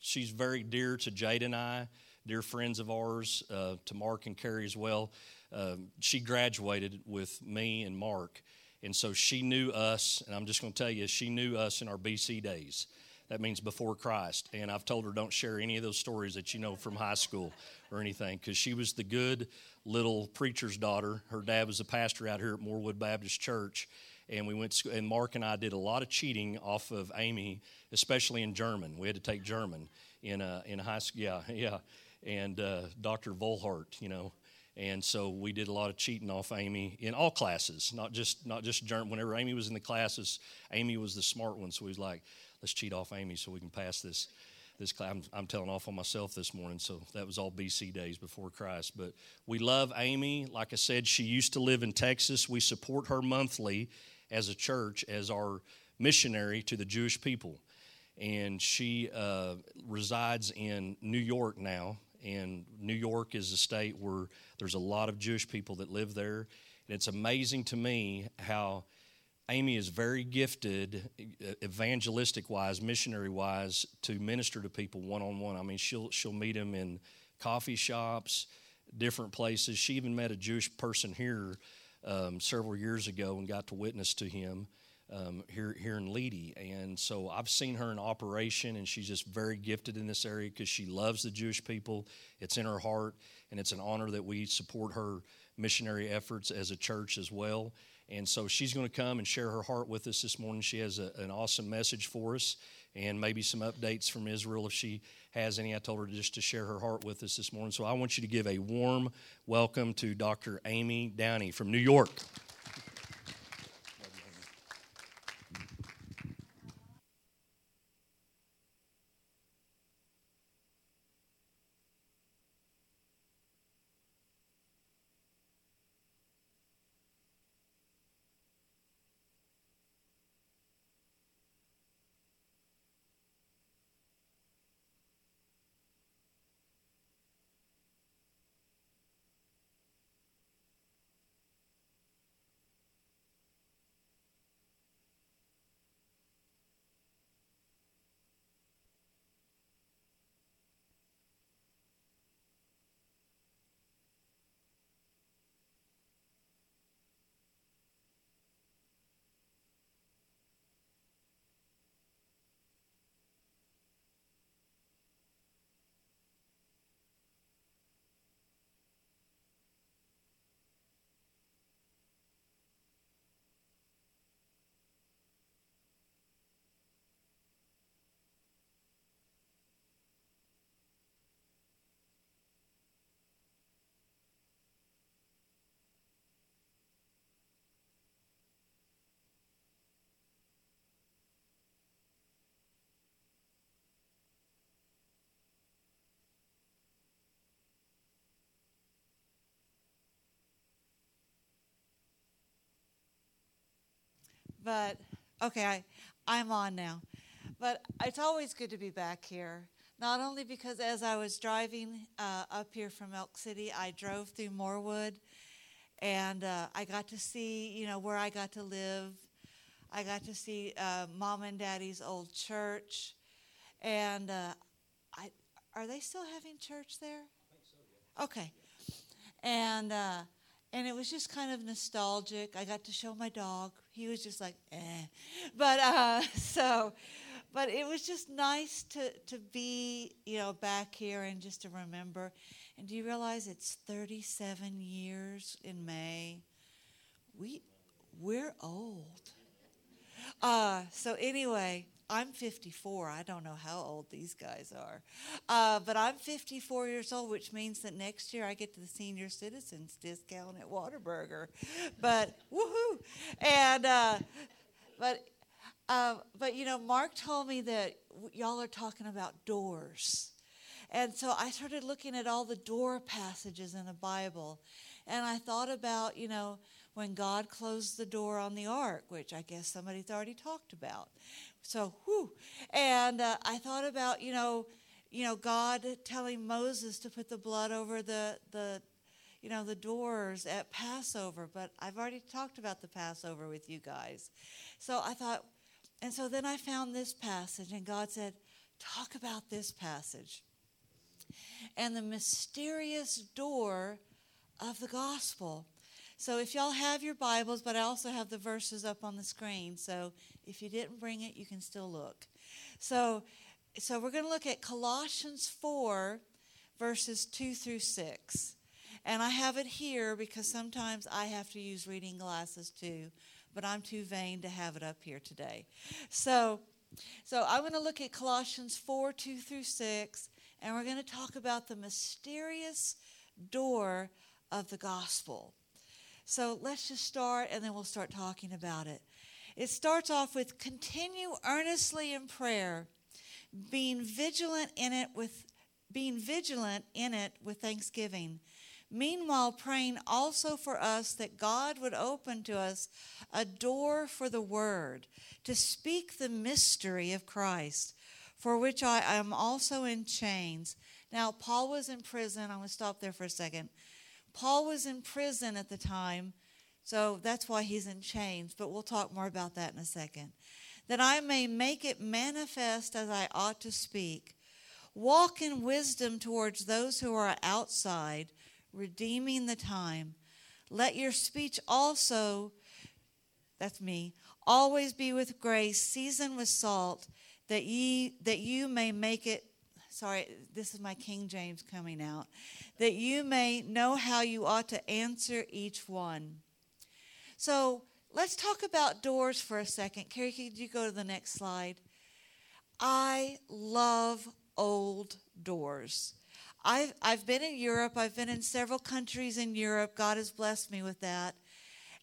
she's very dear to Jade and I, dear friends of ours, uh, to Mark and Carrie as well. Um, she graduated with me and Mark, and so she knew us. And I'm just going to tell you, she knew us in our BC days. That means before Christ. And I've told her don't share any of those stories that you know from high school or anything because she was the good little preacher's daughter. Her dad was a pastor out here at Moorewood Baptist Church. And we went, to, and Mark and I did a lot of cheating off of Amy, especially in German. We had to take German in, uh, in high school. Yeah, yeah. And uh, Dr. Volhart, you know, and so we did a lot of cheating off Amy in all classes, not just not just German. Whenever Amy was in the classes, Amy was the smart one, so he was like, let's cheat off Amy so we can pass this this class. I'm, I'm, telling off on myself this morning, so that was all BC days before Christ. But we love Amy. Like I said, she used to live in Texas. We support her monthly as a church as our missionary to the Jewish people. And she uh, resides in New York now. And New York is a state where there's a lot of Jewish people that live there. And it's amazing to me how Amy is very gifted, evangelistic wise, missionary wise, to minister to people one on one. I mean, she'll she'll meet them in coffee shops, different places. She even met a Jewish person here um, several years ago and got to witness to him um, here here in Leedey. And so I've seen her in operation, and she's just very gifted in this area because she loves the Jewish people. It's in her heart, and it's an honor that we support her missionary efforts as a church as well. And so she's going to come and share her heart with us this morning. She has a, an awesome message for us and maybe some updates from Israel if she has any. I told her just to share her heart with us this morning. So I want you to give a warm welcome to Dr. Amy Downey from New York. But okay, I, I'm on now. But it's always good to be back here. Not only because as I was driving uh, up here from Elk City, I drove through Moorewood, and uh, I got to see, you know, where I got to live. I got to see uh, mom and daddy's old church, and uh, I are they still having church there? So, yeah. Okay, and uh, and it was just kind of nostalgic. I got to show my dog. He was just like, eh. But uh, so, but it was just nice to to be, you know, back here and just to remember. And do you realize it's 37 years in May? We we're old. Uh, so anyway, I'm 54. I don't know how old these guys are. Uh, but I'm 54 years old, which means that next year I get to the senior citizens discount at Whataburger. But woohoo! And, uh, but, uh, but, you know, Mark told me that y'all are talking about doors. And so I started looking at all the door passages in the Bible. And I thought about, you know, when God closed the door on the ark, which I guess somebody's already talked about. So, whew. And uh, I thought about, you know, you know, God telling Moses to put the blood over the the you know the doors at Passover, but I've already talked about the Passover with you guys. So I thought and so then I found this passage and God said, talk about this passage and the mysterious door of the gospel. So if y'all have your Bibles, but I also have the verses up on the screen. So if you didn't bring it, you can still look. So so we're going to look at Colossians 4 verses 2 through 6. And I have it here because sometimes I have to use reading glasses too, but I'm too vain to have it up here today. So so I'm going to look at Colossians 4 2 through 6, and we're going to talk about the mysterious door of the gospel. So let's just start and then we'll start talking about it. It starts off with continue earnestly in prayer, being vigilant in it with being vigilant in it with thanksgiving. Meanwhile, praying also for us that God would open to us a door for the word to speak the mystery of Christ, for which I am also in chains. Now, Paul was in prison. I'm going to stop there for a second. Paul was in prison at the time, so that's why he's in chains, but we'll talk more about that in a second. That I may make it manifest as I ought to speak. Walk in wisdom towards those who are outside, redeeming the time. Let your speech also, that's me, always be with grace, seasoned with salt, that ye that you may make it sorry, this is my King James coming out, that you may know how you ought to answer each one. So let's talk about doors for a second. Carrie, could you go to the next slide? I love old doors. I've, I've been in Europe, I've been in several countries in Europe. God has blessed me with that.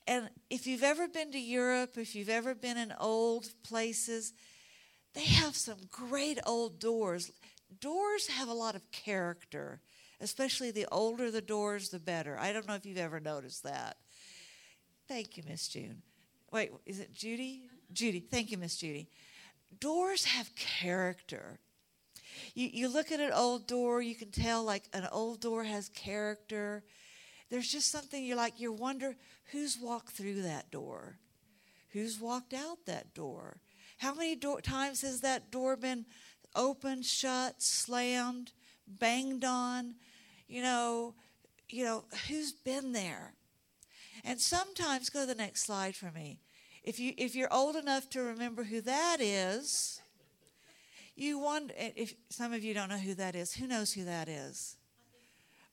And if you've ever been to Europe, if you've ever been in old places, they have some great old doors doors have a lot of character, especially the older the doors, the better. I don't know if you've ever noticed that. Thank you, Miss June. Wait, is it Judy? Judy. Thank you, Miss Judy. Doors have character. You, you look at an old door, you can tell like an old door has character. There's just something you're like, you wonder who's walked through that door? Who's walked out that door? How many do- times has that door been opened, shut, slammed, banged on. You know, you know, who's been there? And sometimes go to the next slide for me. If you if you're old enough to remember who that is, you wonder if some of you don't know who that is. Who knows who that is?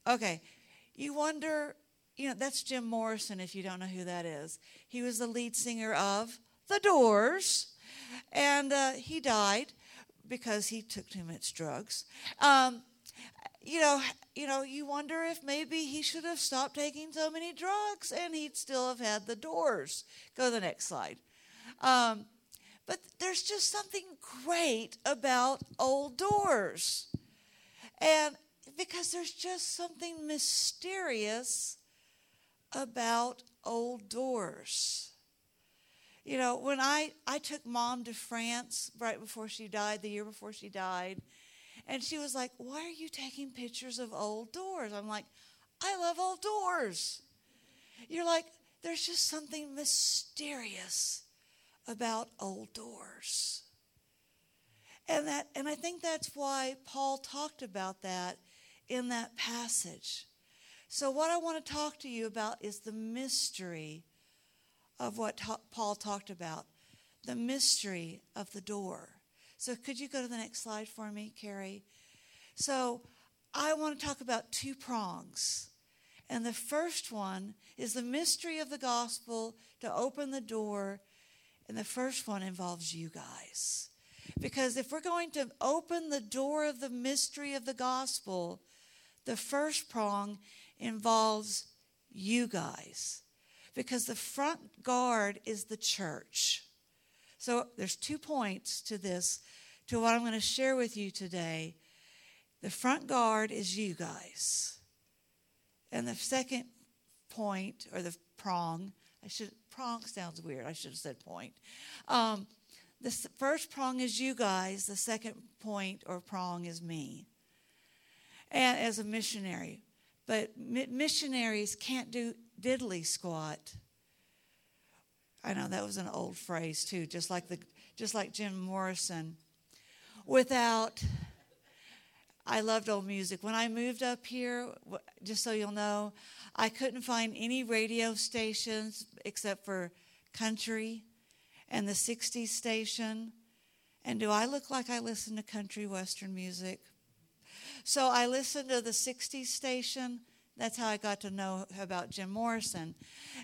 Okay. You wonder, you know, that's Jim Morrison if you don't know who that is. He was the lead singer of The Doors and uh, he died because he took too much drugs. Um, you know, you know, you wonder if maybe he should have stopped taking so many drugs and he'd still have had the doors. Go to the next slide. Um, but there's just something great about old doors. And because there's just something mysterious about old doors. You know, when I, I took mom to France right before she died, the year before she died, and she was like, Why are you taking pictures of old doors? I'm like, I love old doors. You're like, There's just something mysterious about old doors. And that and I think that's why Paul talked about that in that passage. So what I want to talk to you about is the mystery of what ta- Paul talked about the mystery of the door. So, could you go to the next slide for me, Carrie? So, I want to talk about two prongs. And the first one is the mystery of the gospel to open the door. And the first one involves you guys. Because if we're going to open the door of the mystery of the gospel, the first prong involves you guys because the front guard is the church. So there's two points to this, to what I'm going to share with you today. The front guard is you guys. And the second point, or the prong, I should, prong sounds weird. I should have said point. Um, the first prong is you guys. The second point or prong is me. And as a missionary. But missionaries can't do diddly squat. I know that was an old phrase too, just like the just like Jim Morrison. without. I loved old music. When I moved up here, just so you'll know, I couldn't find any radio stations except for country and the 60s station. And do I look like I listen to country western music? So I listened to the 60s station. That's how I got to know about Jim Morrison.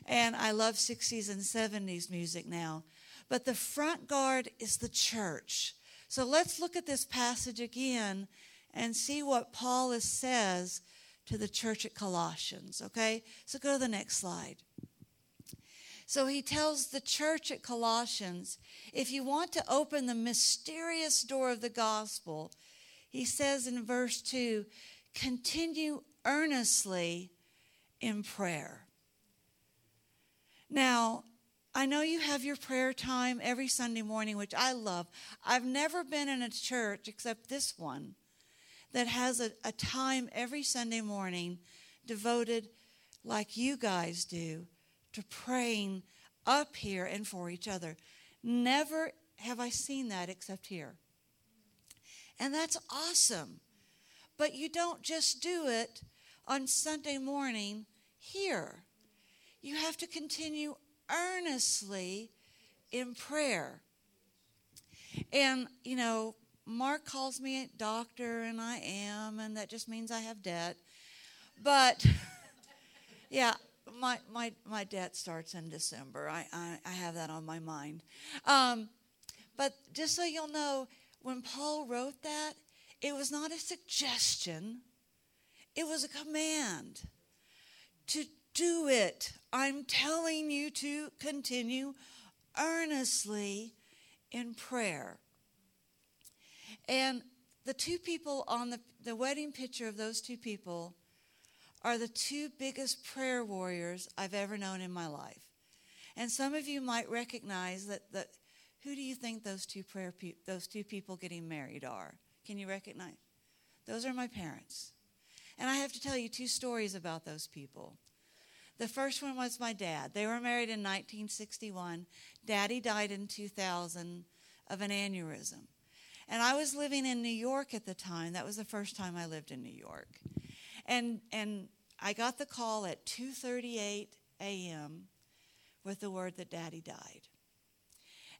And I love 60s and 70s music now. But the front guard is the church. So let's look at this passage again and see what Paul says to the church at Colossians, okay? So go to the next slide. So he tells the church at Colossians if you want to open the mysterious door of the gospel, he says in verse 2 continue earnestly in prayer. Now, I know you have your prayer time every Sunday morning, which I love. I've never been in a church except this one that has a, a time every Sunday morning devoted like you guys do to praying up here and for each other. Never have I seen that except here. And that's awesome. But you don't just do it on Sunday morning here. You have to continue earnestly in prayer. And, you know, Mark calls me a doctor, and I am, and that just means I have debt. But, yeah, my, my, my debt starts in December. I, I, I have that on my mind. Um, but just so you'll know, when Paul wrote that, it was not a suggestion, it was a command to do it. I'm telling you to continue earnestly in prayer. And the two people on the, the wedding picture of those two people are the two biggest prayer warriors I've ever known in my life. And some of you might recognize that, that who do you think those two prayer pe- those two people getting married are? Can you recognize? Those are my parents. And I have to tell you two stories about those people. The first one was my dad. They were married in 1961. Daddy died in 2000 of an aneurysm. And I was living in New York at the time. That was the first time I lived in New York. And and I got the call at 2:38 a.m. with the word that Daddy died.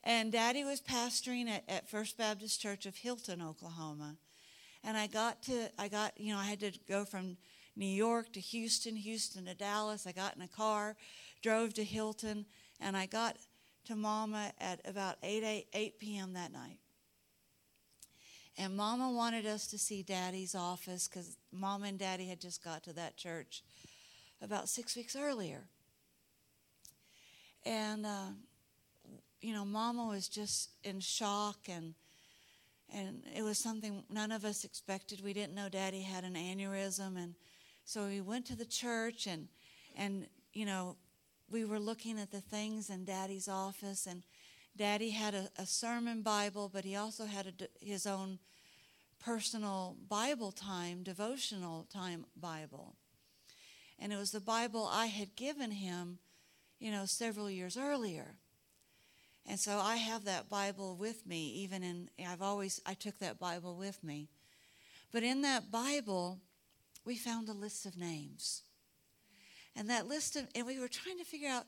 And Daddy was pastoring at, at First Baptist Church of Hilton, Oklahoma. And I got to I got you know I had to go from New York to Houston, Houston to Dallas. I got in a car, drove to Hilton, and I got to Mama at about 8, 8, 8 p.m. that night. And Mama wanted us to see Daddy's office because Mama and Daddy had just got to that church about six weeks earlier. And, uh, you know, Mama was just in shock and and it was something none of us expected. We didn't know Daddy had an aneurysm, and so we went to the church, and and you know, we were looking at the things in Daddy's office, and Daddy had a, a sermon Bible, but he also had a, his own personal Bible time, devotional time Bible. And it was the Bible I had given him, you know, several years earlier. And so I have that Bible with me, even in, I've always, I took that Bible with me. But in that Bible, we found a list of names. And that list of, and we were trying to figure out,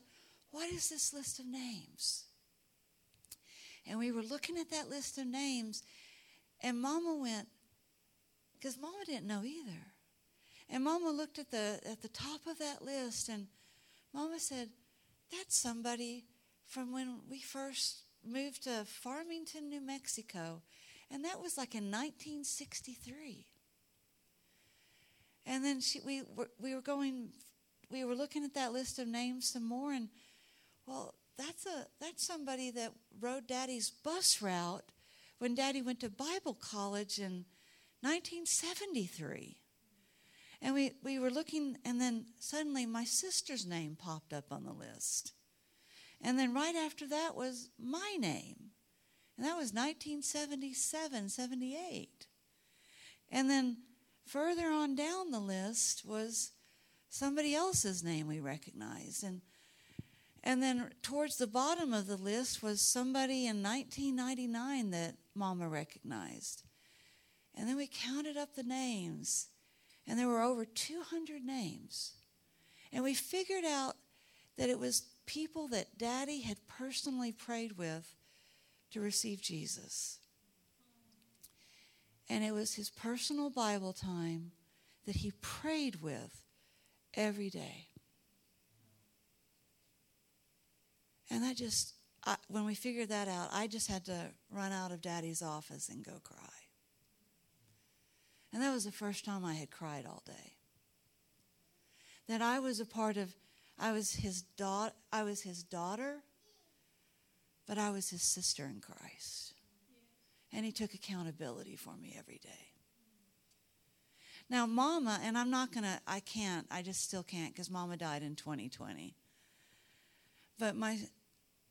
what is this list of names? And we were looking at that list of names, and Mama went, because Mama didn't know either. And Mama looked at the at the top of that list, and Mama said, "That's somebody from when we first moved to Farmington, New Mexico, and that was like in 1963." And then she, we were, we were going, we were looking at that list of names some more, and well, that's a that's somebody that rode Daddy's bus route when Daddy went to Bible college in 1973. And we, we were looking, and then suddenly my sister's name popped up on the list. And then right after that was my name. And that was 1977, 78. And then further on down the list was somebody else's name we recognized. And And then towards the bottom of the list was somebody in 1999 that Mama recognized. And then we counted up the names, and there were over 200 names. And we figured out that it was people that Daddy had personally prayed with to receive Jesus. And it was his personal Bible time that he prayed with every day. And that just, I, when we figured that out, I just had to run out of Daddy's office and go cry. And that was the first time I had cried all day. That I was a part of, I was his daughter, I was his daughter, but I was his sister in Christ. And he took accountability for me every day. Now, Mama, and I'm not to, I can't, I just still can't because Mama died in 2020. But my,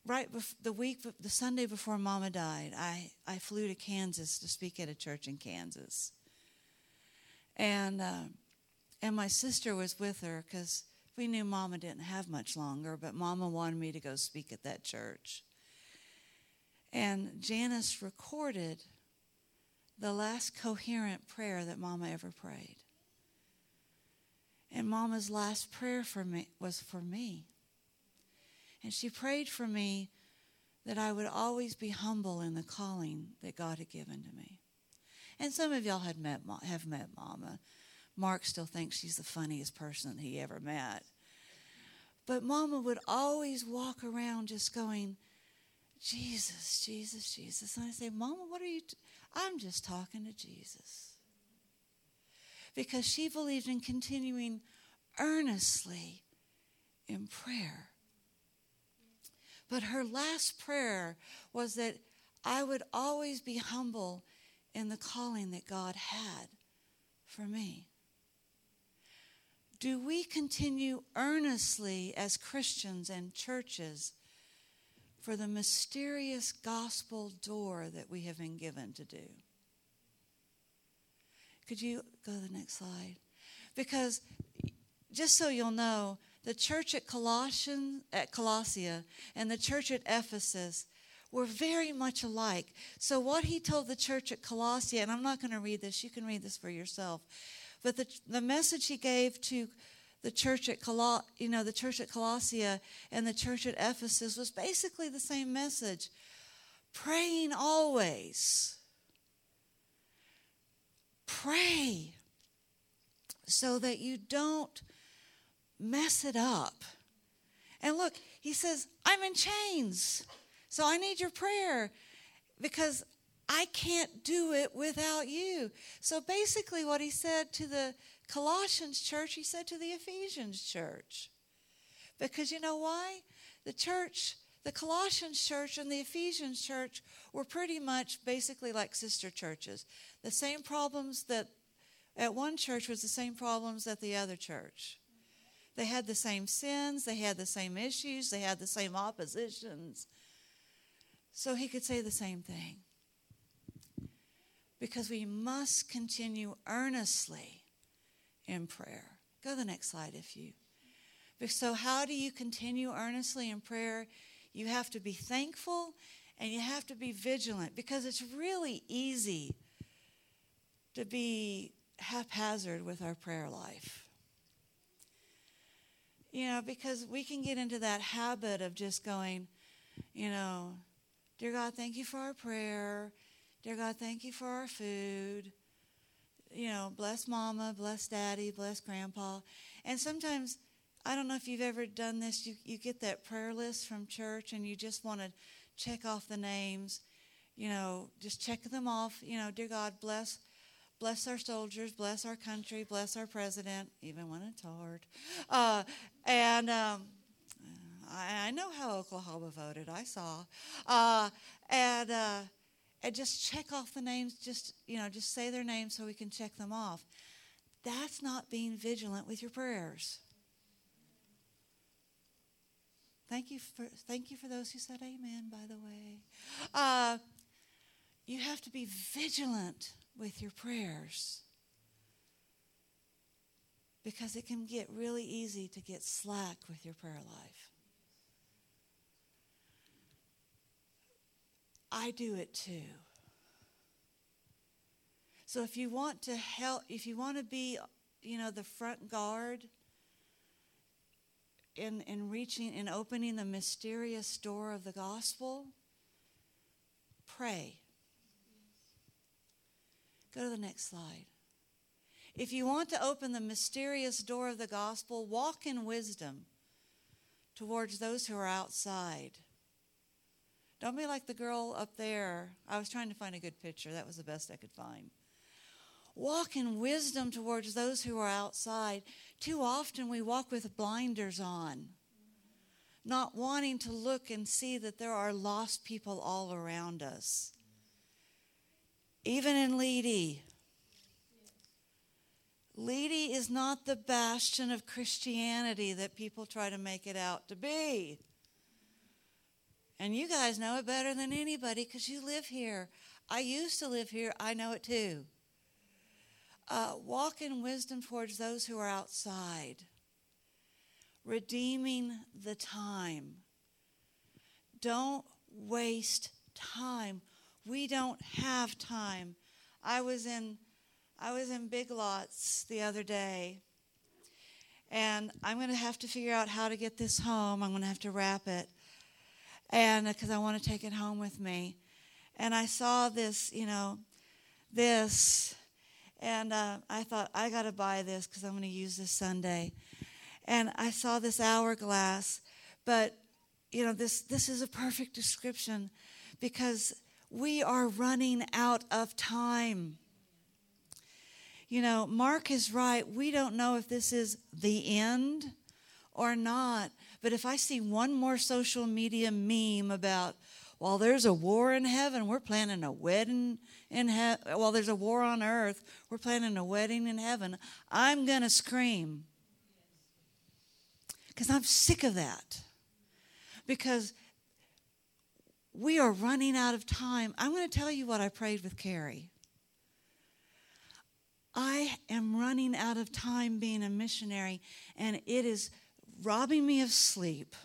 right bef- the week, the Sunday before Mama died, I, I flew to Kansas to speak at a church in Kansas. And, uh, and my sister was with her because we knew Mama didn't have much longer, but Mama wanted me to go speak at that church. And Janice recorded the last coherent prayer that Mama ever prayed. And Mama's last prayer for me was for me. And she prayed for me that I would always be humble in the calling that God had given to me. And some of y'all had met, have met Mama. Mark still thinks she's the funniest person he ever met. But Mama would always walk around just going, Jesus, Jesus, Jesus. And I say, Mama, what are you? T-? I'm just talking to Jesus. Because she believed in continuing earnestly in prayer. But her last prayer was that I would always be humble in the calling that God had for me. Do we continue earnestly as Christians and churches for the mysterious gospel door that we have been given to do. Could you go to the next slide? Because just so you'll know, the church at Colossian at Colossia and the church at Ephesus were very much alike. So what he told the church at Colossia, and I'm not going to read this, you can read this for yourself. But the, the message he gave to the church at Col- you know the church at Colossia and the church at Ephesus was basically the same message. Praying always. Pray so that you don't mess it up. And look he says I'm in chains so I need your prayer because I can't do it without you. So basically, what he said to the Colossians church, he said to the Ephesians church. Because you know why? The church, the Colossians church and the Ephesians church were pretty much basically like sister churches. The same problems that at one church was the same problems at the other church. They had the same sins, they had the same issues, they had the same oppositions. So he could say the same thing. Because we must continue earnestly in prayer. Go to the next slide if you. So, how do you continue earnestly in prayer? You have to be thankful and you have to be vigilant because it's really easy to be haphazard with our prayer life. You know, because we can get into that habit of just going, you know, Dear God, thank you for our prayer. Dear God, thank you for our food you know, bless mama, bless daddy, bless grandpa. And sometimes, I don't know if you've ever done this, you, you get that prayer list from church and you just want to check off the names, you know, just check them off. You know, dear God, bless. Bless our soldiers, bless our country, bless our president, even when it's hard. Uh, and um, I, I, know how Oklahoma voted, I saw. Uh, and uh, and just check off the names, just, you know, just say their names so we can check them off. That's not being vigilant with your prayers. Thank you for thank you for those who said amen, by the way. Uh, you have to be vigilant with your prayers because it can get really easy to get slack with your prayer life. I do it too. So if you want to help, if you want to be, you know, the front guard in, in reaching and opening the mysterious door of the gospel, pray. Go to the next slide. If you want to open the mysterious door of the gospel, walk in wisdom towards those who are outside. Don't be like the girl up there. I was trying to find a good picture. That was the best I could find. Walk in wisdom towards those who are outside. Too often we walk with blinders on, not wanting to look and see that there are lost people all around us. Even in Leedey, Leedey is not the bastion of Christianity that people try to make it out to be. And you guys know it better than anybody because you live here. I used to live here, I know it too. Uh, walk in wisdom towards those who are outside, redeeming the time. Don't waste time. We don't have time. I was in I was in Big Lots the other day, and I'm going to have to figure out how to get this home. I'm going to have to wrap it, and because uh, I want to take it home with me. And I saw this, you know, this, and uh, I thought I got to buy this because I'm going to use this Sunday. And I saw this hourglass, but you know, this this is a perfect description because we are running out of time. You know, Mark is right. We don't know if this is the end or not. But if I see one more social media meme about, while there's a war in heaven, we're planning a wedding in heaven. While there's a war on earth, we're planning a wedding in heaven. I'm going to scream. Because I'm sick of that. Because we are running out of time. I'm going to tell you what I prayed with Carrie. I am running out of time being a missionary, and it is robbing me of sleep.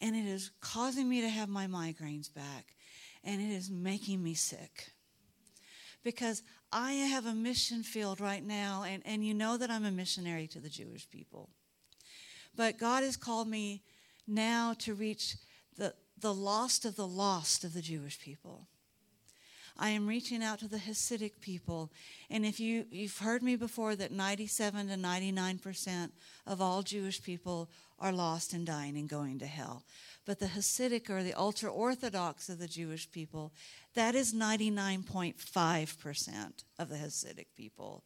And it is causing me to have my migraines back, and it is making me sick. Because I have a mission field right now, and, and you know that I'm a missionary to the Jewish people. But God has called me now to reach the, the lost of the lost of the Jewish people. I am reaching out to the Hasidic people. And if you, you've heard me before that 97 to 99% of all Jewish people are lost and dying and going to hell. But the Hasidic or the ultra Orthodox of the Jewish people, that is 99.5% of the Hasidic people.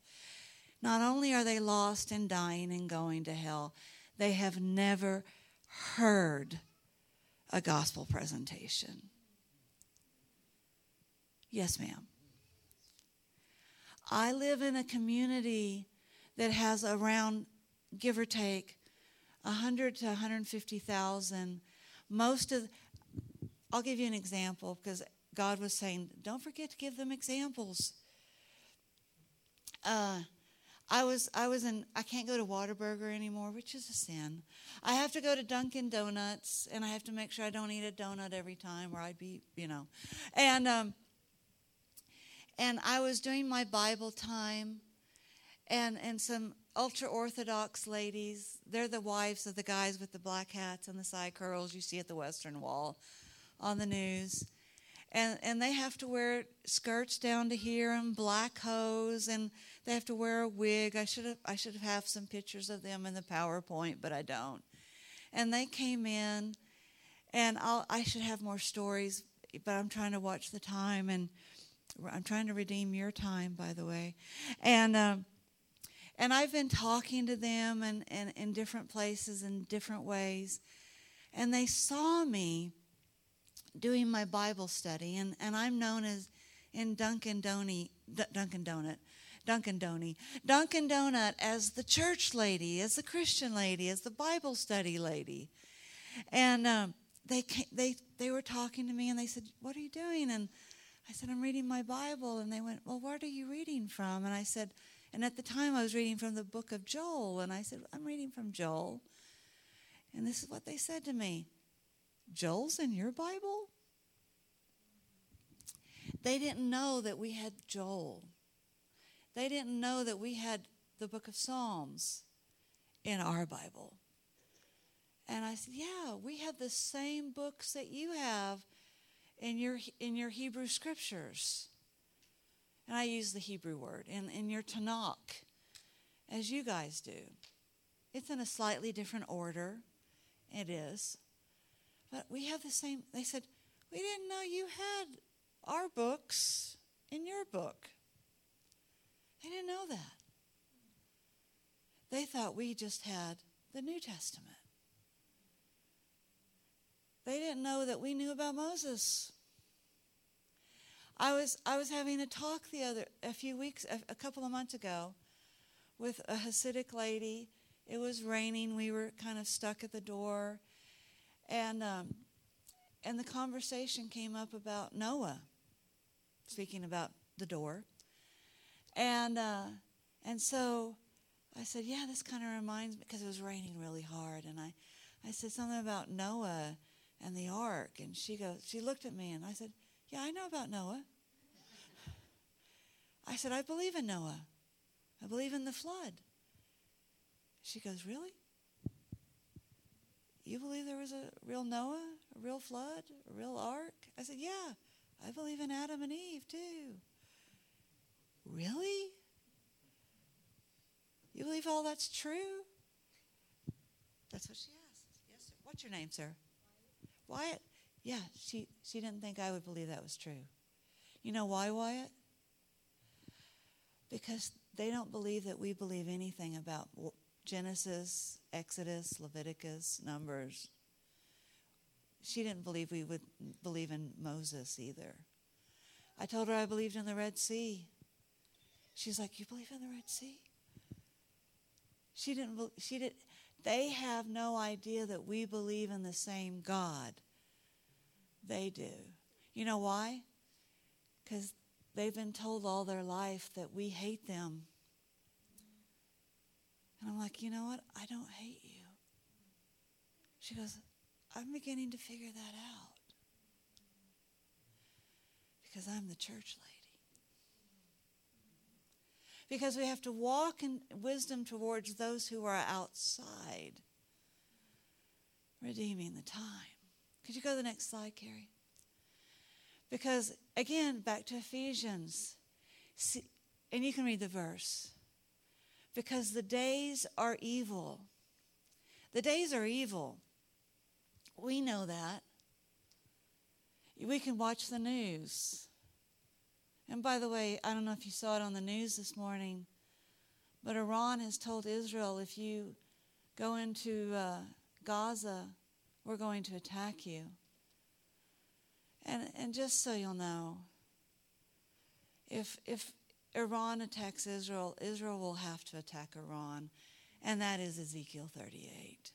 Not only are they lost and dying and going to hell, they have never heard a gospel presentation. Yes, ma'am. I live in a community that has around, give or take, 100 to 150,000. Most of, I'll give you an example because God was saying, don't forget to give them examples. Uh, I was I was in I can't go to Whataburger anymore, which is a sin. I have to go to Dunkin' Donuts, and I have to make sure I don't eat a donut every time, or I'd be you know, and um, and I was doing my Bible time, and and some ultra orthodox ladies. They're the wives of the guys with the black hats and the side curls you see at the Western Wall, on the news, and and they have to wear skirts down to here and black hose, and they have to wear a wig. I should have I should have have some pictures of them in the PowerPoint, but I don't. And they came in, and I'll, I should have more stories, but I'm trying to watch the time and I'm trying to redeem your time, by the way. And um, and I've been talking to them and, and in different places in different ways. And they saw me doing my Bible study, and, and I'm known as in Dunkin' Donut, Dunkin' Donut, Dunkin' Donut, Dunkin' Donut as the church lady, as the Christian lady, as the Bible study lady. And um, they, came, they, they were talking to me, and they said, What are you doing? And I said, I'm reading my Bible. And they went, Well, what are you reading from? And I said, And at the time I was reading from the book of Joel. And I said, I'm reading from Joel. And this is what they said to me Joel's in your Bible? They didn't know that we had Joel. They didn't know that we had the book of Psalms in our Bible. And I said, Yeah, we have the same books that you have in your, in your Hebrew scriptures. And I use the Hebrew word, in, in your Tanakh, as you guys do. It's in a slightly different order. It is. But we have the same. They said, We didn't know you had our books in your book. They didn't know that. They thought we just had the New Testament. They didn't know that we knew about Moses. I was I was having a talk the other a few weeks a, a couple of months ago with a Hasidic lady. It was raining. We were kind of stuck at the door, and um, and the conversation came up about Noah, speaking about the door, and uh, and so I said, yeah, this kind of reminds me because it was raining really hard, and I I said something about Noah and the ark, and she goes, she looked at me, and I said, yeah, I know about Noah. I said, I believe in Noah. I believe in the flood. She goes, Really? You believe there was a real Noah, a real flood, a real ark? I said, Yeah, I believe in Adam and Eve too. Really? You believe all that's true? That's what she asked. Yes, sir. What's your name, sir? Wyatt. Yeah, she, she didn't think I would believe that was true. You know why, Wyatt? Because they don't believe that we believe anything about Genesis, Exodus, Leviticus, Numbers. She didn't believe we would believe in Moses either. I told her I believed in the Red Sea. She's like, "You believe in the Red Sea?" She didn't. She did. They have no idea that we believe in the same God. They do. You know why? Because they've been told all their life that we hate them. And I'm like, you know what? I don't hate you. She goes, I'm beginning to figure that out. Because I'm the church lady. Because we have to walk in wisdom towards those who are outside, redeeming the time. Could you go to the next slide, Carrie? Because, again, back to Ephesians, see, and you can read the verse. Because the days are evil. The days are evil. We know that. We can watch the news. And by the way, I don't know if you saw it on the news this morning, but Iran has told Israel if you go into uh, Gaza, we're going to attack you. And, and just so you'll know, if, if Iran attacks Israel, Israel will have to attack Iran. And that is Ezekiel 38.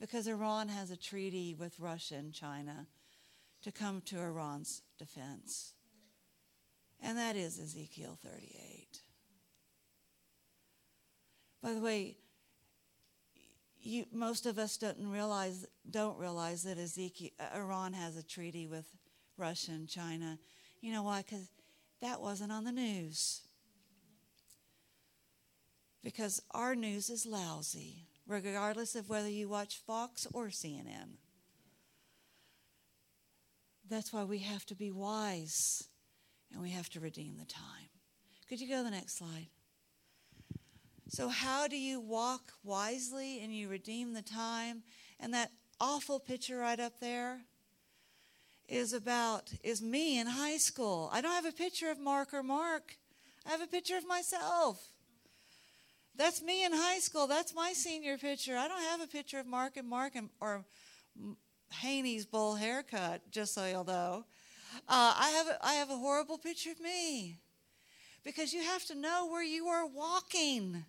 Because Iran has a treaty with Russia and China to come to Iran's defense. And that is Ezekiel 38. By the way, you, most of us don't realize don't realize that Ezekiel, uh, Iran has a treaty with Russia and China. You know why? Because that wasn't on the news. Because our news is lousy, regardless of whether you watch Fox or CNN. That's why we have to be wise and we have to redeem the time. Could you go to the next slide? So, how do you walk wisely and you redeem the time? And that awful picture right up there is about is me in high school. I don't have a picture of Mark or Mark. I have a picture of myself. That's me in high school. That's my senior picture. I don't have a picture of Mark and Mark and, or Haney's bowl haircut, just so you'll know. Uh, I, have a, I have a horrible picture of me because you have to know where you are walking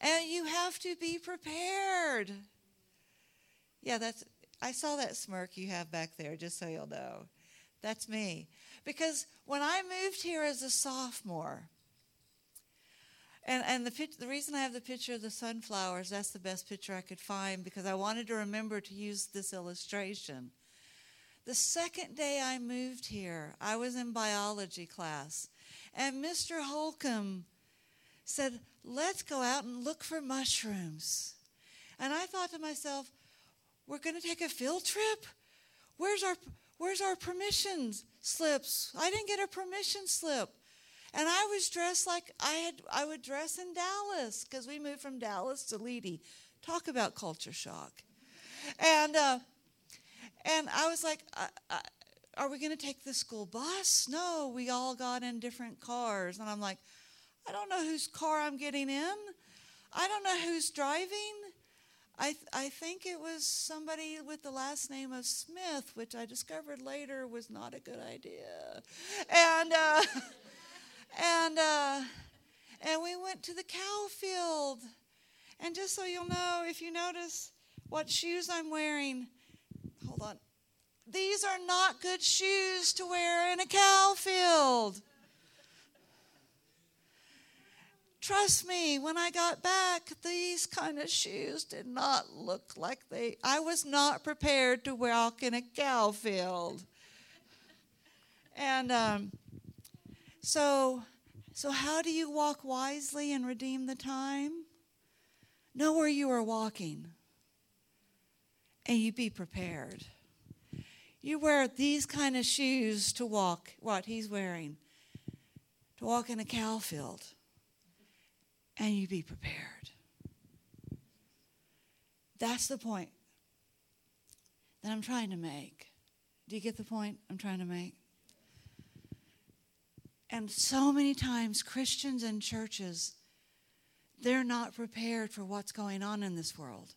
and you have to be prepared. Yeah, that's I saw that smirk you have back there, just so you'll know. That's me. Because when I moved here as a sophomore, and, and the, the reason I have the picture of the sunflowers, that's the best picture I could find because I wanted to remember to use this illustration. The second day I moved here, I was in biology class, and Mr. Holcomb said, Let's go out and look for mushrooms. And I thought to myself, We're going to take a field trip? Where's our, where's our permission slips? I didn't get a permission slip. And I was dressed like I had I would dress in Dallas because we moved from Dallas to Leedey. Talk about culture shock. And uh, and I was like, I, I, "Are we going to take the school bus?" No, we all got in different cars, and I'm like, "I don't know whose car I'm getting in. I don't know who's driving." I, th- I think it was somebody with the last name of Smith, which I discovered later was not a good idea. And uh, and uh, and we went to the cow field. And just so you'll know, if you notice what shoes I'm wearing, hold on. These are not good shoes to wear in a cow field. Trust me, when I got back, these kind of shoes did not look like they. I was not prepared to walk in a cow field. And um, so, so how do you walk wisely and redeem the time? Know where you are walking, and you be prepared. You wear these kind of shoes to walk. What he's wearing to walk in a cow field and you be prepared. That's the point that I'm trying to make. Do you get the point I'm trying to make? And so many times, Christians and churches, they're not prepared for what's going on in this world.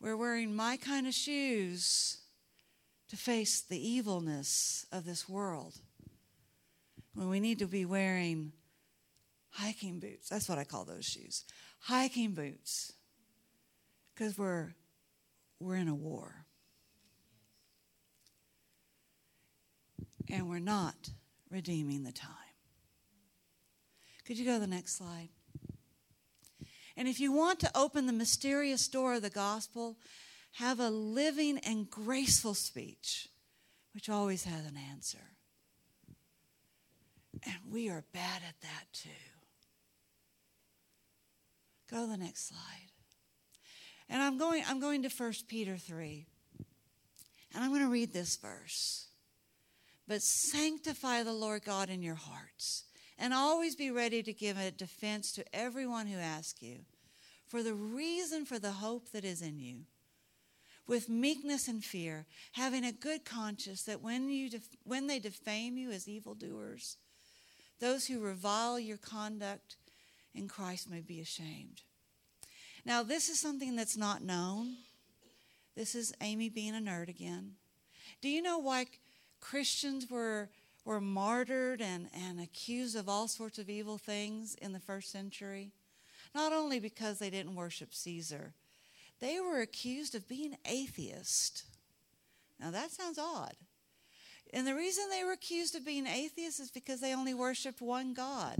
We're wearing my kind of shoes to face the evilness of this world when we need to be wearing hiking boots. That's what I call those shoes. Hiking boots. Because we're we're in a war. And we're not redeeming the time. Could you go to the next slide? And if you want to open the mysterious door of the gospel, have a living and graceful speech, which always has an answer. And we are bad at that too. Go to the next slide. And I'm going, I'm going to 1 Peter 3. And I'm going to read this verse. But sanctify the Lord God in your hearts, and always be ready to give a defense to everyone who asks you for the reason for the hope that is in you, with meekness and fear, having a good conscience that when, you def- when they defame you as evildoers, those who revile your conduct in Christ may be ashamed. Now, this is something that's not known. This is Amy being a nerd again. Do you know why Christians were, were martyred and, and accused of all sorts of evil things in the first century? Not only because they didn't worship Caesar, they were accused of being atheist. Now, that sounds odd. And the reason they were accused of being atheists is because they only worshiped one God.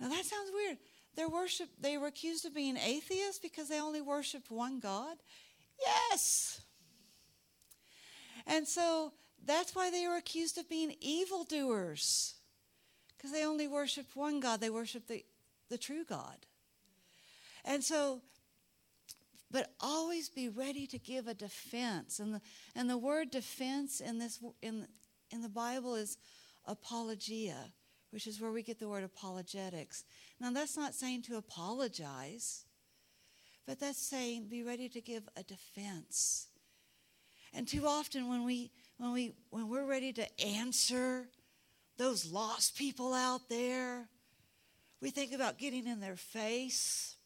Now that sounds weird. Their worship they were accused of being atheists because they only worshiped one God? Yes. And so that's why they were accused of being evildoers. Because they only worshiped one God. They worshiped the, the true God. And so but always be ready to give a defense. And the, and the word defense in, this, in, in the Bible is apologia, which is where we get the word apologetics. Now, that's not saying to apologize, but that's saying be ready to give a defense. And too often when we when we when we're ready to answer those lost people out there, we think about getting in their face.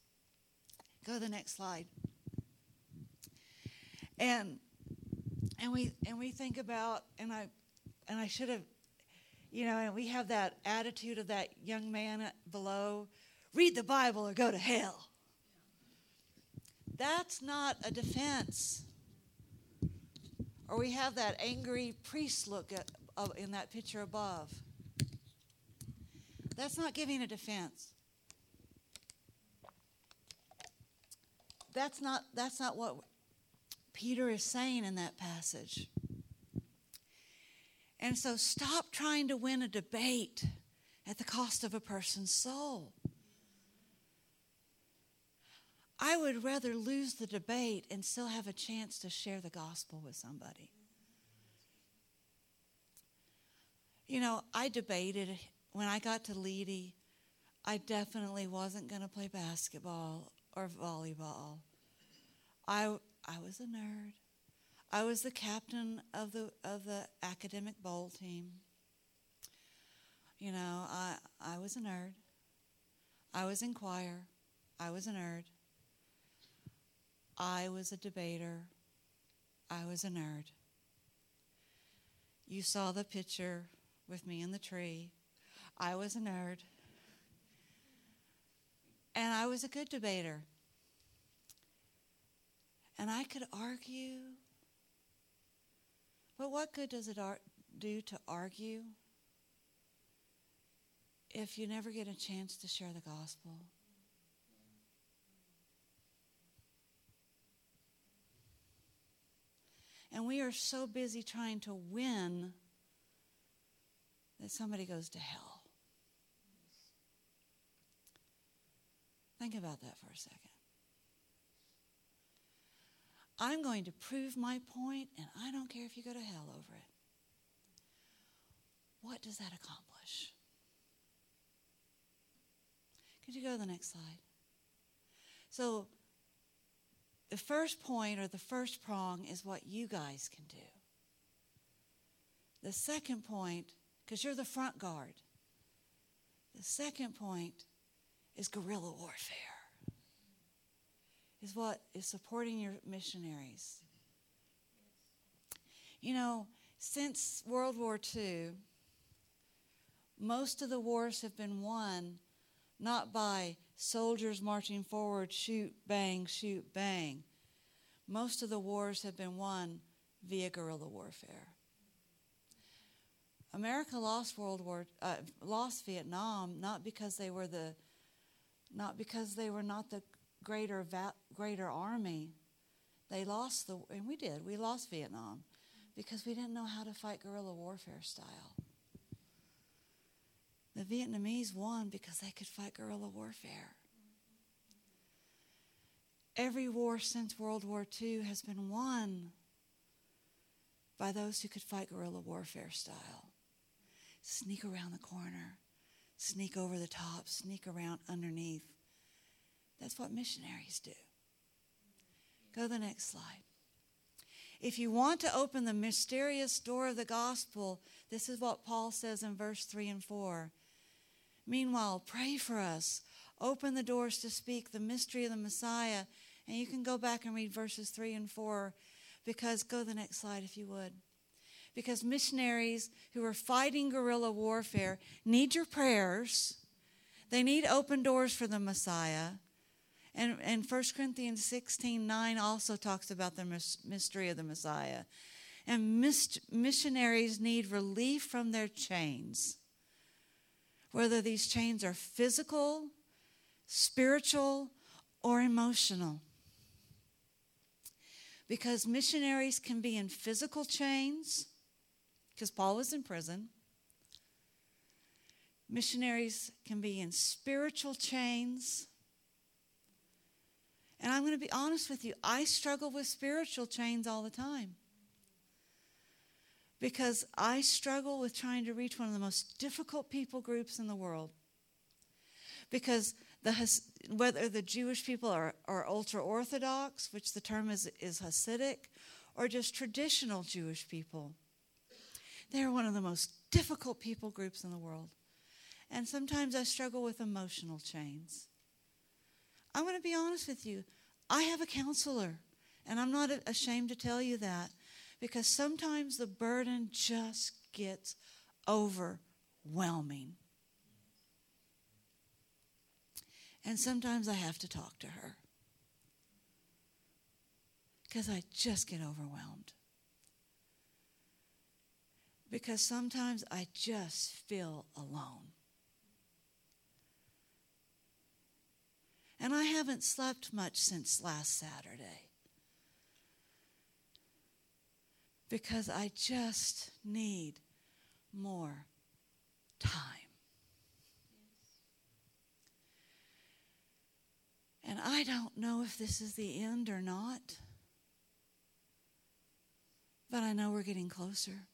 Go to the next slide. And and we and we think about and I and I should have you know and we have that attitude of that young man below read the bible or go to hell. That's not a defense or we have that angry priest look at, uh, in that picture above that's not giving a defense that's not that's not what Peter is saying in that passage. And so stop trying to win a debate at the cost of a person's soul. I would rather lose the debate and still have a chance to share the gospel with somebody. You know, I debated when I got to Leedey, I definitely wasn't going to play basketball or volleyball. I, I was a nerd. I was the captain of the of the academic bowl team. You know, I I was a nerd. I was in choir. I was a nerd. I was a debater. I was a nerd. You saw the picture with me in the tree. I was a nerd. And I was a good debater. And I could argue. But what good does it ar- do to argue if you never get a chance to share the gospel? And we are so busy trying to win that somebody goes to hell. Think about that for a second. I'm going to prove my point, and I don't care if you go to hell over it. What does that accomplish? Could you go to the next slide? So, the first point or the first prong is what you guys can do. The second point, because you're the front guard, the second point is guerrilla warfare, is what is supporting your missionaries. You know, since World War II, most of the wars have been won not by soldiers marching forward, shoot, bang, shoot, bang. Most of the wars have been won via guerrilla warfare. America lost World War, uh, lost Vietnam not because they were the, not because they were not the greater va- greater army. They lost the, and we did. We lost Vietnam because we didn't know how to fight guerrilla warfare style. The Vietnamese won because they could fight guerrilla warfare. Every war since World War II has been won by those who could fight guerrilla warfare style. Sneak around the corner, sneak over the top, sneak around underneath. That's what missionaries do. Go to the next slide. If you want to open the mysterious door of the gospel, this is what Paul says in verse 3 and 4. Meanwhile, pray for us. Open the doors to speak the mystery of the Messiah. And you can go back and read verses 3 and 4 because, go to the next slide if you would. Because missionaries who are fighting guerrilla warfare need your prayers. They need open doors for the Messiah. And, and 1 Corinthians 16 9 also talks about the mystery of the Messiah. And mis- missionaries need relief from their chains, whether these chains are physical, spiritual, or emotional. Because missionaries can be in physical chains, because Paul was in prison. Missionaries can be in spiritual chains and I'm going to be honest with you, I struggle with spiritual chains all the time. Because I struggle with trying to reach one of the most difficult people groups in the world. Because the, whether the Jewish people are, are ultra Orthodox, which the term is, is Hasidic, or just traditional Jewish people, they're one of the most difficult people groups in the world. And sometimes I struggle with emotional chains. I'm going to be honest with you. I have a counselor, and I'm not ashamed to tell you that because sometimes the burden just gets overwhelming. And sometimes I have to talk to her because I just get overwhelmed. Because sometimes I just feel alone. And I haven't slept much since last Saturday. Because I just need more time. And I don't know if this is the end or not, but I know we're getting closer.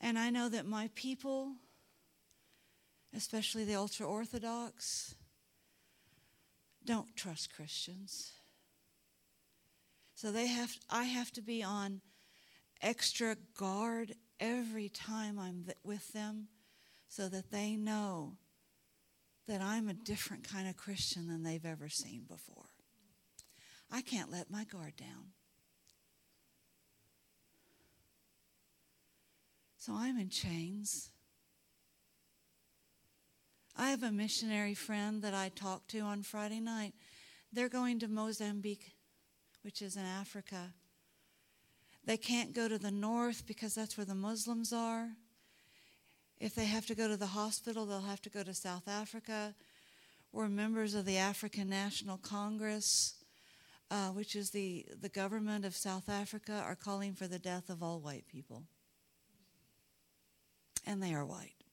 And I know that my people, especially the ultra Orthodox, don't trust Christians. So they have I have to be on extra guard every time I'm th- with them so that they know that I'm a different kind of Christian than they've ever seen before. I can't let my guard down. So I'm in chains. I have a missionary friend that I talked to on Friday night. They're going to Mozambique, which is in Africa. They can't go to the north because that's where the Muslims are. If they have to go to the hospital, they'll have to go to South Africa. We're members of the African National Congress, uh, which is the, the government of South Africa, are calling for the death of all white people. And they are white.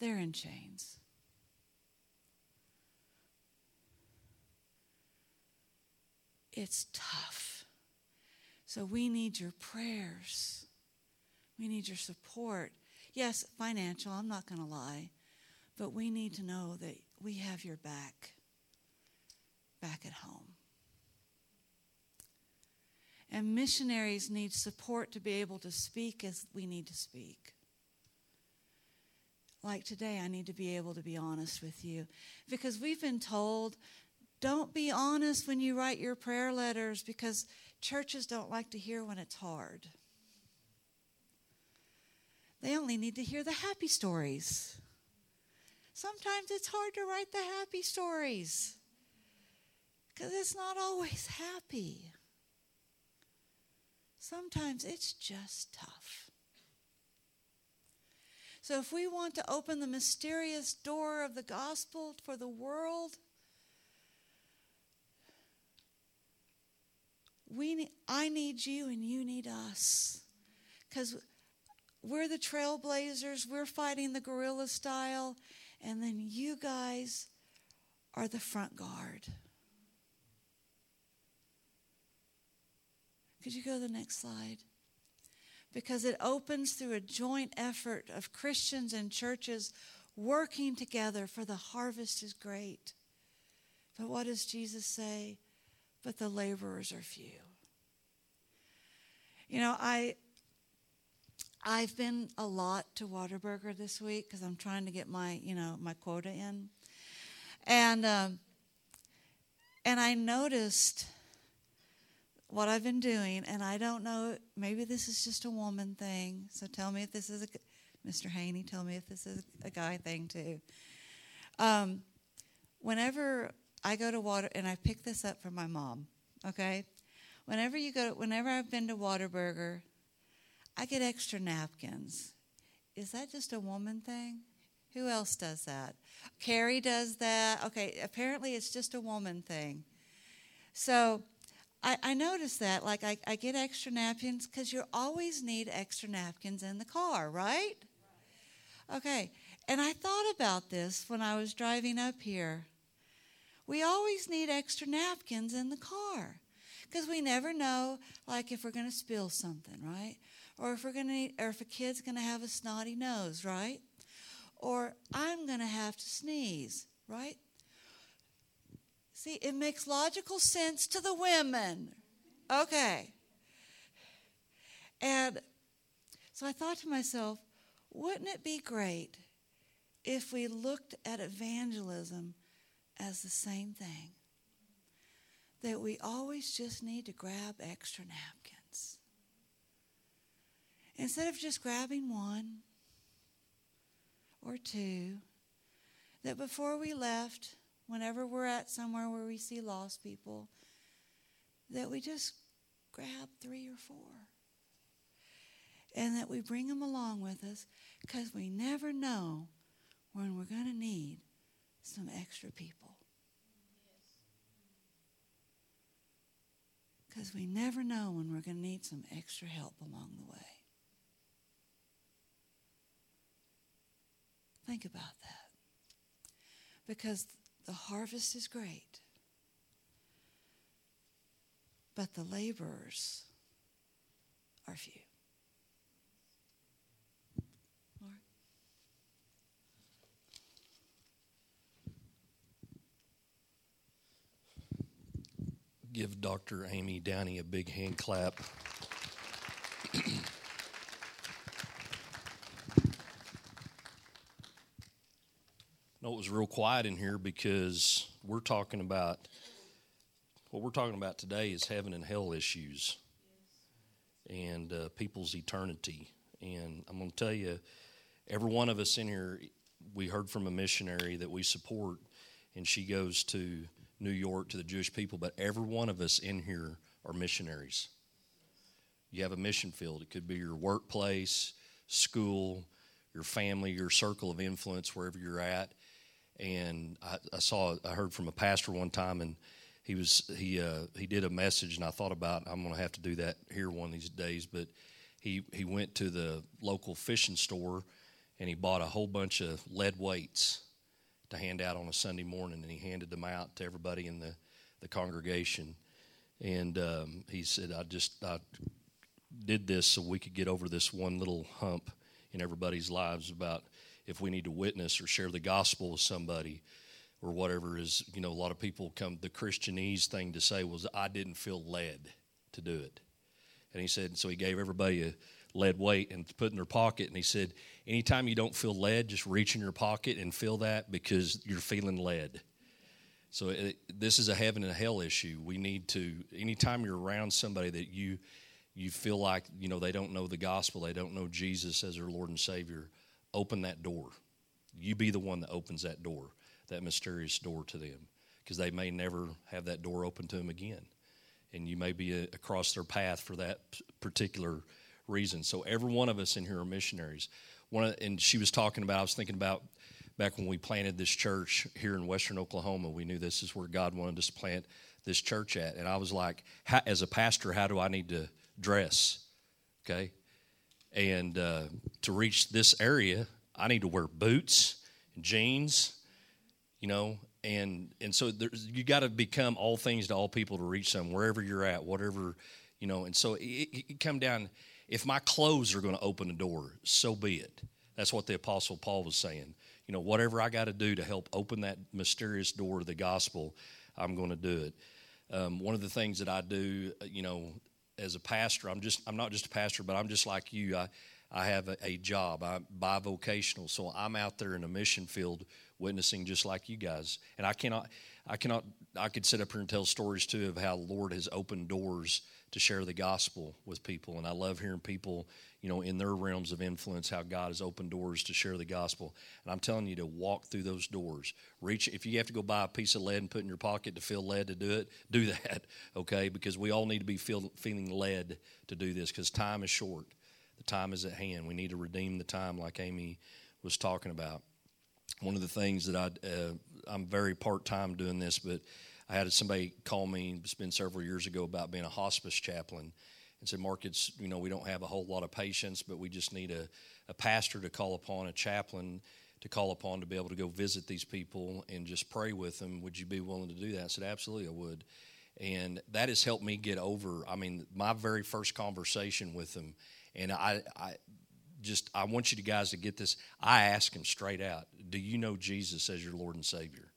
They're in chains. It's tough. So we need your prayers. We need your support. Yes, financial, I'm not going to lie. But we need to know that we have your back back at home. And missionaries need support to be able to speak as we need to speak. Like today, I need to be able to be honest with you because we've been told don't be honest when you write your prayer letters because churches don't like to hear when it's hard. They only need to hear the happy stories. Sometimes it's hard to write the happy stories because it's not always happy. Sometimes it's just tough. So, if we want to open the mysterious door of the gospel for the world, we I need you and you need us. Because we're the trailblazers, we're fighting the guerrilla style, and then you guys are the front guard. Could you go to the next slide? Because it opens through a joint effort of Christians and churches working together, for the harvest is great. But what does Jesus say? But the laborers are few. You know, I I've been a lot to Whataburger this week because I'm trying to get my, you know, my quota in, and um, and I noticed what I've been doing, and I don't know, maybe this is just a woman thing. So tell me if this is a, Mr. Haney, tell me if this is a guy thing too. Um, whenever I go to water, and I pick this up from my mom, okay? Whenever you go, whenever I've been to Whataburger, I get extra napkins. Is that just a woman thing? Who else does that? Carrie does that. Okay, apparently it's just a woman thing. So I, I noticed that. Like, I, I get extra napkins because you always need extra napkins in the car, right? Okay. And I thought about this when I was driving up here. We always need extra napkins in the car because we never know, like, if we're going to spill something, right? Or if we're going to, or if a kid's going to have a snotty nose, right? Or I'm going to have to sneeze, right? See, it makes logical sense to the women. Okay. And so I thought to myself, wouldn't it be great if we looked at evangelism as the same thing? That we always just need to grab extra napkins. Instead of just grabbing one or two, that before we left, whenever we're at somewhere where we see lost people, that we just grab three or four. And that we bring them along with us because we never know when we're going to need some extra people. Because we never know when we're going to need some extra help along the way. Think about that. Because the harvest is great, but the laborers are few. Mark? Give Dr. Amy Downey a big hand clap. no, it was real quiet in here because we're talking about what we're talking about today is heaven and hell issues and uh, people's eternity. And I'm going to tell you, every one of us in here, we heard from a missionary that we support, and she goes to New York to the Jewish people, but every one of us in here are missionaries. You have a mission field. It could be your workplace, school, your family, your circle of influence, wherever you're at. And I, I saw, I heard from a pastor one time, and he was he uh, he did a message, and I thought about I'm going to have to do that here one of these days. But he he went to the local fishing store, and he bought a whole bunch of lead weights to hand out on a Sunday morning, and he handed them out to everybody in the the congregation. And um, he said, "I just I did this so we could get over this one little hump in everybody's lives about if we need to witness or share the gospel with somebody." or whatever is, you know, a lot of people come, the Christianese thing to say was, I didn't feel led to do it. And he said, so he gave everybody a lead weight and put in their pocket. And he said, anytime you don't feel lead, just reach in your pocket and feel that because you're feeling lead. So it, this is a heaven and hell issue. We need to, anytime you're around somebody that you, you feel like, you know, they don't know the gospel, they don't know Jesus as their Lord and Savior, open that door. You be the one that opens that door that mysterious door to them because they may never have that door open to them again. And you may be a, across their path for that particular reason. So every one of us in here are missionaries. One of, and she was talking about, I was thinking about back when we planted this church here in western Oklahoma, we knew this is where God wanted us to plant this church at. And I was like, as a pastor, how do I need to dress? Okay. And uh, to reach this area, I need to wear boots, jeans, you know and and so you got to become all things to all people to reach them wherever you're at whatever you know and so it, it come down if my clothes are going to open a door so be it. That's what the apostle paul was saying. You know whatever i got to do to help open that mysterious door to the gospel i'm going to do it. Um, one of the things that i do uh, you know as a pastor i'm just i'm not just a pastor but i'm just like you. I I have a, a job. I'm bivocational, so I'm out there in a mission field witnessing just like you guys. And I cannot, I cannot, I could sit up here and tell stories too of how the Lord has opened doors to share the gospel with people. And I love hearing people, you know, in their realms of influence, how God has opened doors to share the gospel. And I'm telling you to walk through those doors. Reach, if you have to go buy a piece of lead and put in your pocket to feel led to do it, do that, okay? Because we all need to be feel, feeling led to do this because time is short. The time is at hand. We need to redeem the time, like Amy was talking about. One of the things that I, uh, I'm very part time doing this, but I had somebody call me, it's been several years ago, about being a hospice chaplain and said, Mark, it's, you know, we don't have a whole lot of patients, but we just need a, a pastor to call upon, a chaplain to call upon to be able to go visit these people and just pray with them. Would you be willing to do that? I said, absolutely, I would. And that has helped me get over, I mean, my very first conversation with them and I, I just I want you guys to get this. I ask them straight out, "Do you know Jesus as your Lord and Savior?"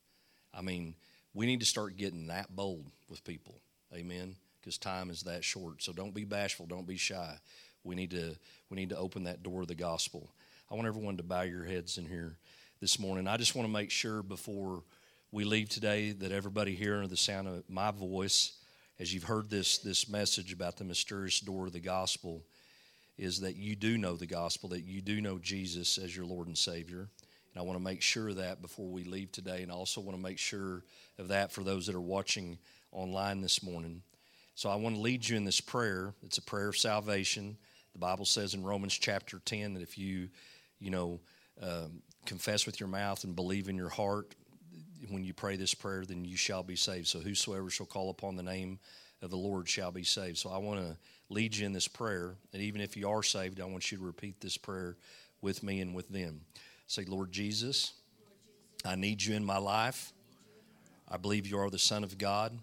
I mean, we need to start getting that bold with people. Amen. Because time is that short. So don't be bashful. Don't be shy. We need to we need to open that door of the gospel. I want everyone to bow your heads in here this morning. I just want to make sure before we leave today that everybody hearing the sound of my voice, as you've heard this this message about the mysterious door of the gospel is that you do know the gospel, that you do know Jesus as your Lord and Savior. And I want to make sure of that before we leave today. And I also want to make sure of that for those that are watching online this morning. So I want to lead you in this prayer. It's a prayer of salvation. The Bible says in Romans chapter 10 that if you, you know, um, confess with your mouth and believe in your heart when you pray this prayer, then you shall be saved. So whosoever shall call upon the name of the Lord shall be saved. So I want to lead you in this prayer. And even if you are saved, I want you to repeat this prayer with me and with them. Say, Lord Jesus, I need you in my life. I believe you are the Son of God,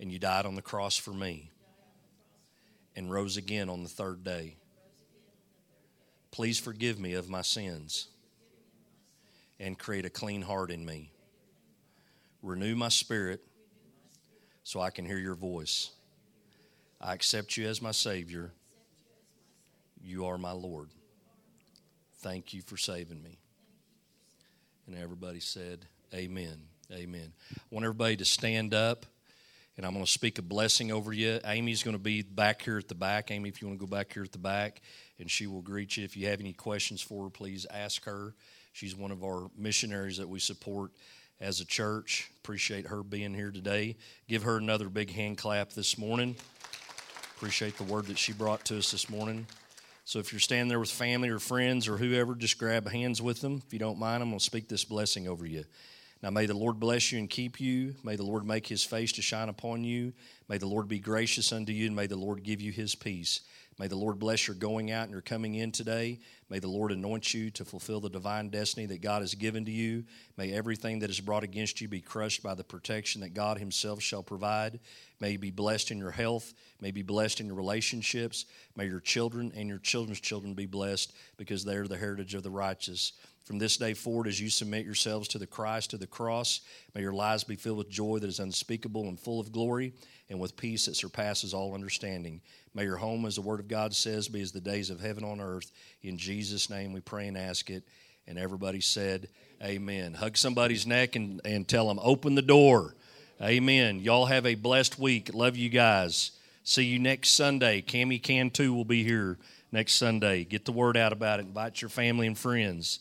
and you died on the cross for me and rose again on the third day. Please forgive me of my sins and create a clean heart in me. Renew my spirit so I can hear your voice. I accept you as my Savior. You are my Lord. Thank you for saving me. And everybody said, Amen. Amen. I want everybody to stand up, and I'm going to speak a blessing over you. Amy's going to be back here at the back. Amy, if you want to go back here at the back, and she will greet you. If you have any questions for her, please ask her. She's one of our missionaries that we support as a church. Appreciate her being here today. Give her another big hand clap this morning. Appreciate the word that she brought to us this morning. So if you're standing there with family or friends or whoever, just grab hands with them. If you don't mind, I'm going to speak this blessing over you. Now, may the Lord bless you and keep you. May the Lord make his face to shine upon you. May the Lord be gracious unto you, and may the Lord give you his peace. May the Lord bless your going out and your coming in today. May the Lord anoint you to fulfill the divine destiny that God has given to you. May everything that is brought against you be crushed by the protection that God Himself shall provide. May you be blessed in your health. May you be blessed in your relationships. May your children and your children's children be blessed because they are the heritage of the righteous. From this day forward, as you submit yourselves to the Christ, to the cross, may your lives be filled with joy that is unspeakable and full of glory, and with peace that surpasses all understanding. May your home, as the Word of God says, be as the days of heaven on earth. In Jesus' name we pray and ask it. And everybody said, Amen. Hug somebody's neck and, and tell them, Open the door. Amen. Y'all have a blessed week. Love you guys. See you next Sunday. Cami Can 2 will be here next Sunday. Get the word out about it. Invite your family and friends.